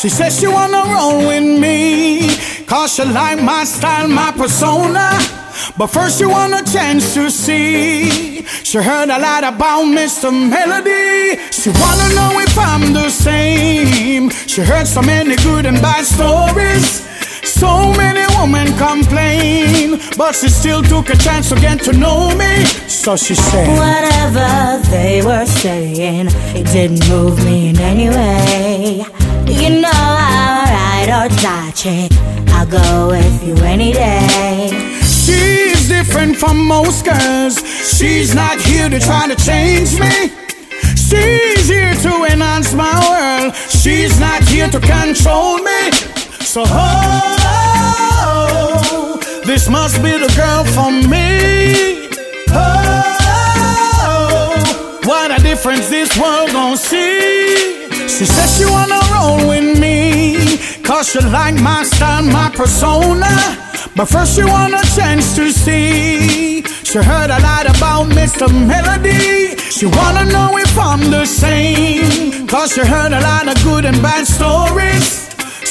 She says she wanna roll with me. Cause she like my style, my persona. But first she want a chance to see. She heard a lot about Mr. Melody. She wanna know if I'm the same. She heard so many good and bad stories. So many women complain, but she still took a chance to get to know me. So she said, Whatever they were saying, it didn't move me in any way. You know I'm ride or die chick. I'll go with you any day. She's different from most girls. She's not here to try to change me. She's here to enhance my world. She's not here to control me. So, oh, this must be the girl for me. Oh, what a difference this world gon' see. She says she wanna roll with me. Cause she like my style, my persona. But first she want a chance to see. She heard a lot about Mr. Melody. She wanna know if I'm the same. Cause she heard a lot of good and bad stories.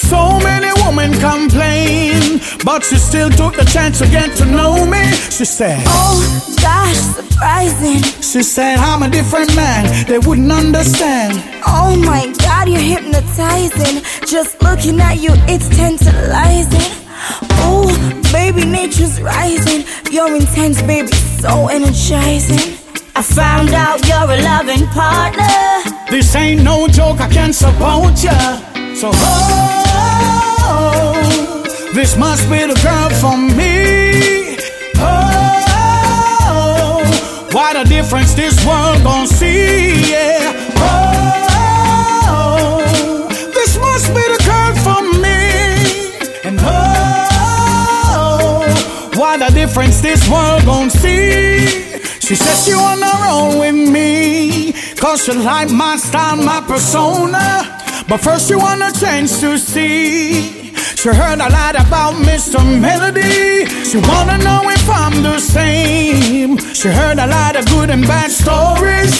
So many women complain, but she still took the chance to get to know me. She said, Oh gosh, surprising. She said, I'm a different man, they wouldn't understand. Oh my god, you're hypnotizing. Just looking at you, it's tantalizing. Oh, baby, nature's rising. You're intense, baby, so energizing. I found out you're a loving partner. This ain't no joke, I can't support ya. So, oh, this must be the girl for me. Oh, what a difference this world gon' see, yeah. Oh, this must be the girl for me. And oh, what a difference this world gon' see. She says she wanna roll with me. Cause she like my style, my persona. But first she wanna change to see. She heard a lot about Mr. Melody. She wanna know if I'm the same. She heard a lot of good and bad stories.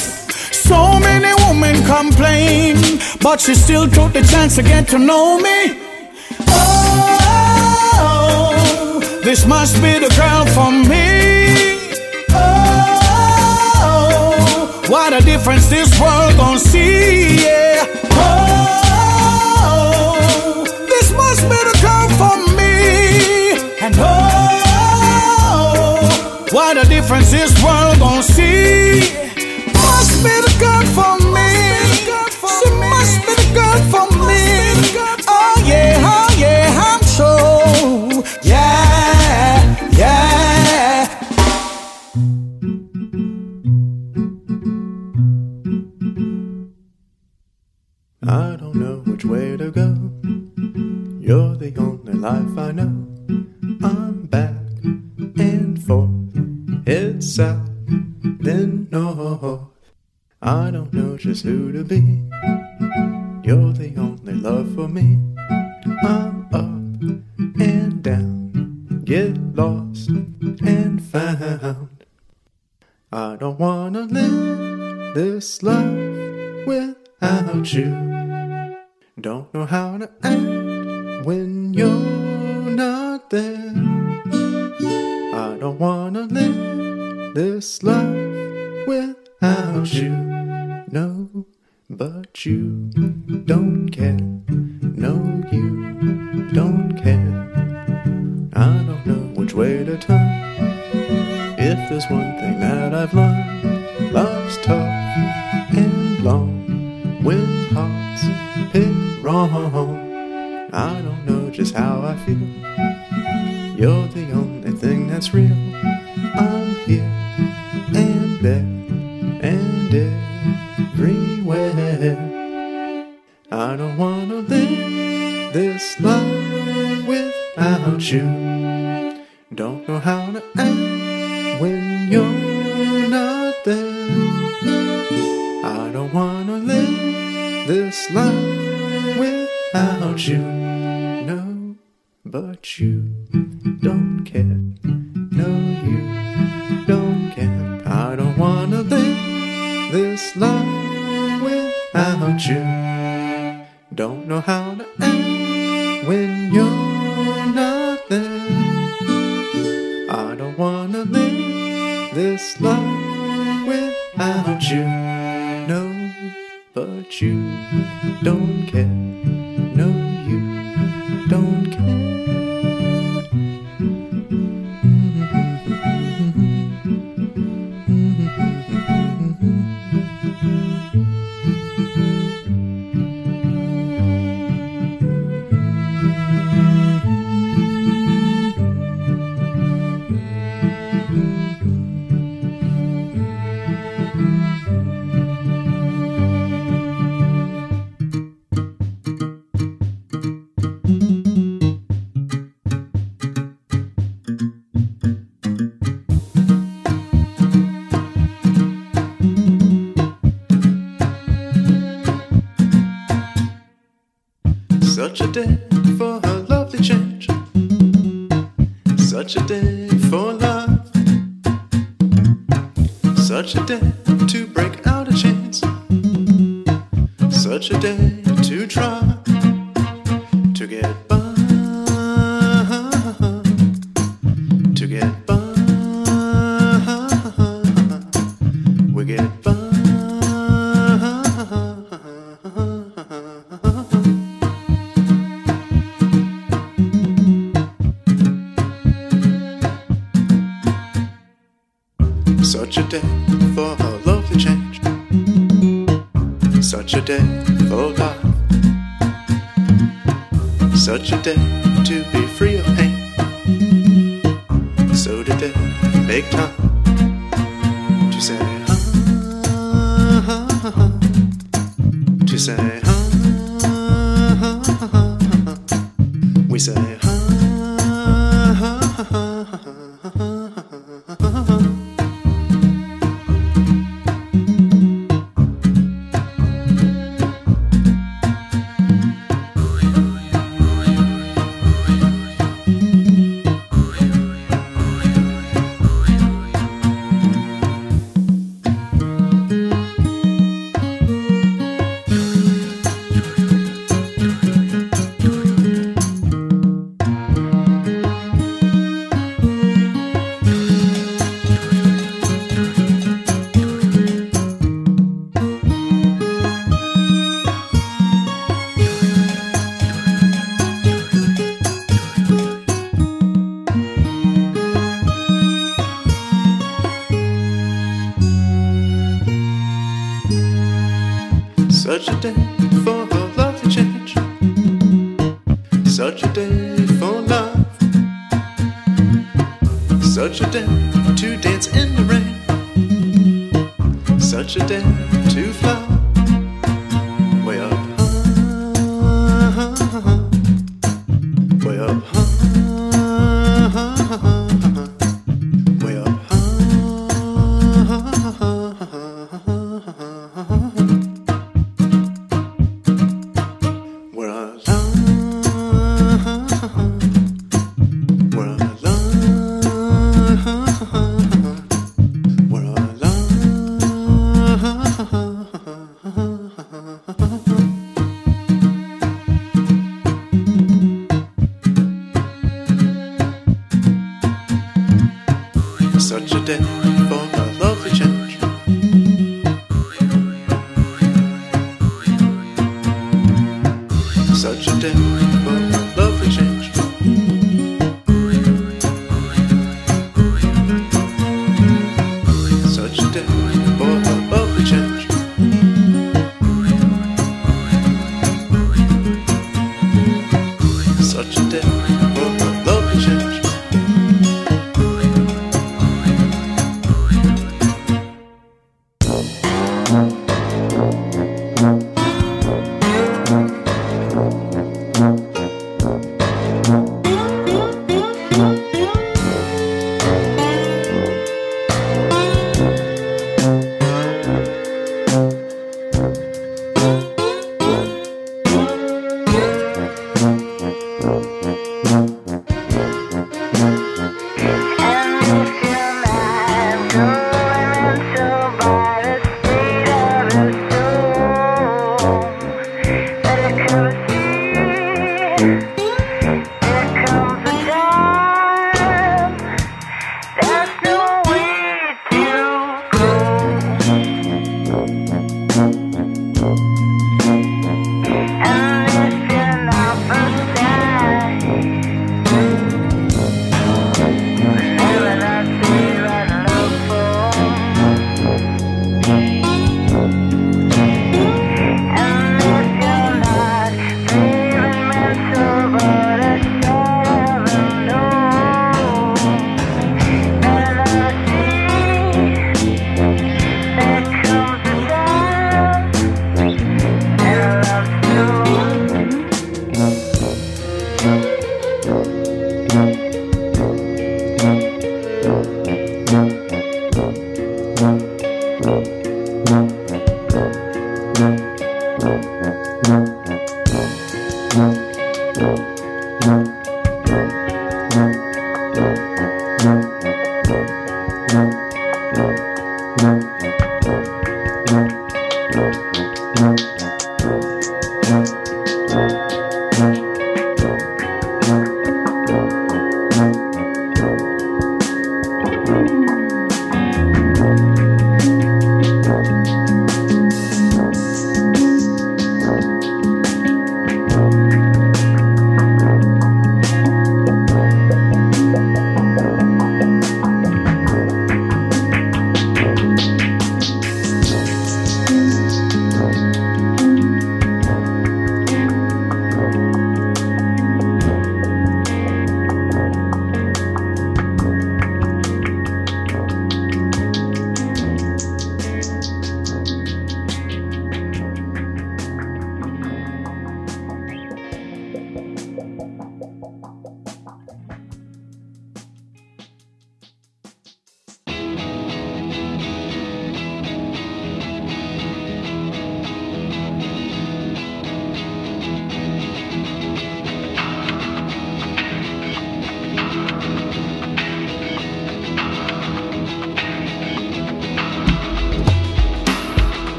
So many women complain, but she still took the chance to get to know me. Oh, this must be the girl for me. Oh, what a difference this world gon' see, yeah. Oh, Oh, what a difference this world gon' see. Must be the girl for me. She must be the God for me. Oh yeah, oh yeah, I'm sure. Yeah, yeah. I don't know which way to go. You're the only life I know. South, then north. I don't know just who to be. You're the only love for me. I'm up and down, get lost and found. I don't wanna live this life without you. Don't know how to act when you're not there. I don't wanna live this life without you. No, but you don't care. No, you don't care. I don't know which way to turn. If there's one thing that I've learned, life's tough and long when hearts pick wrong. I don't know just how I feel. No, you don't care. I don't wanna live this life without you. Don't know how to be Such a day to dance in the rain. Such a day to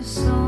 keep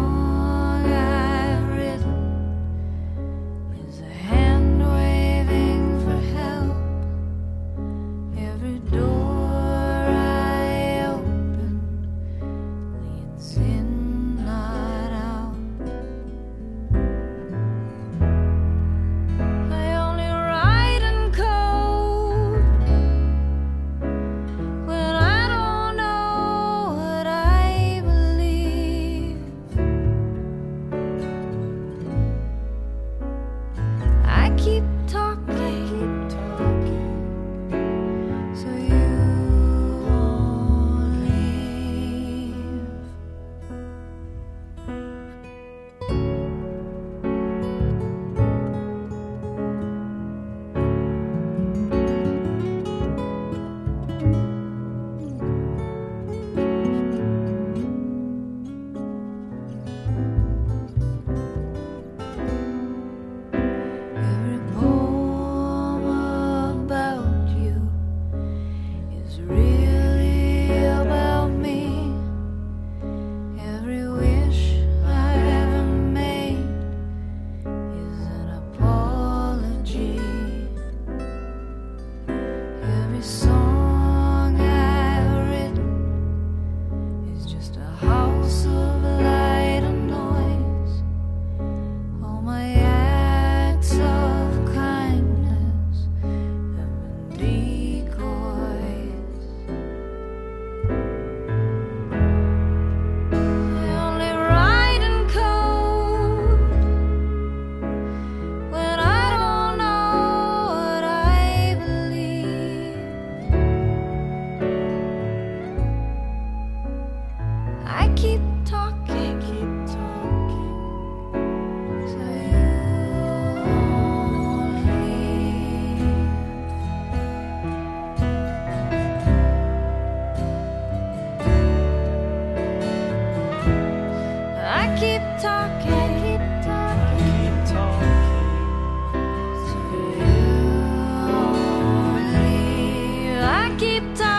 keep talking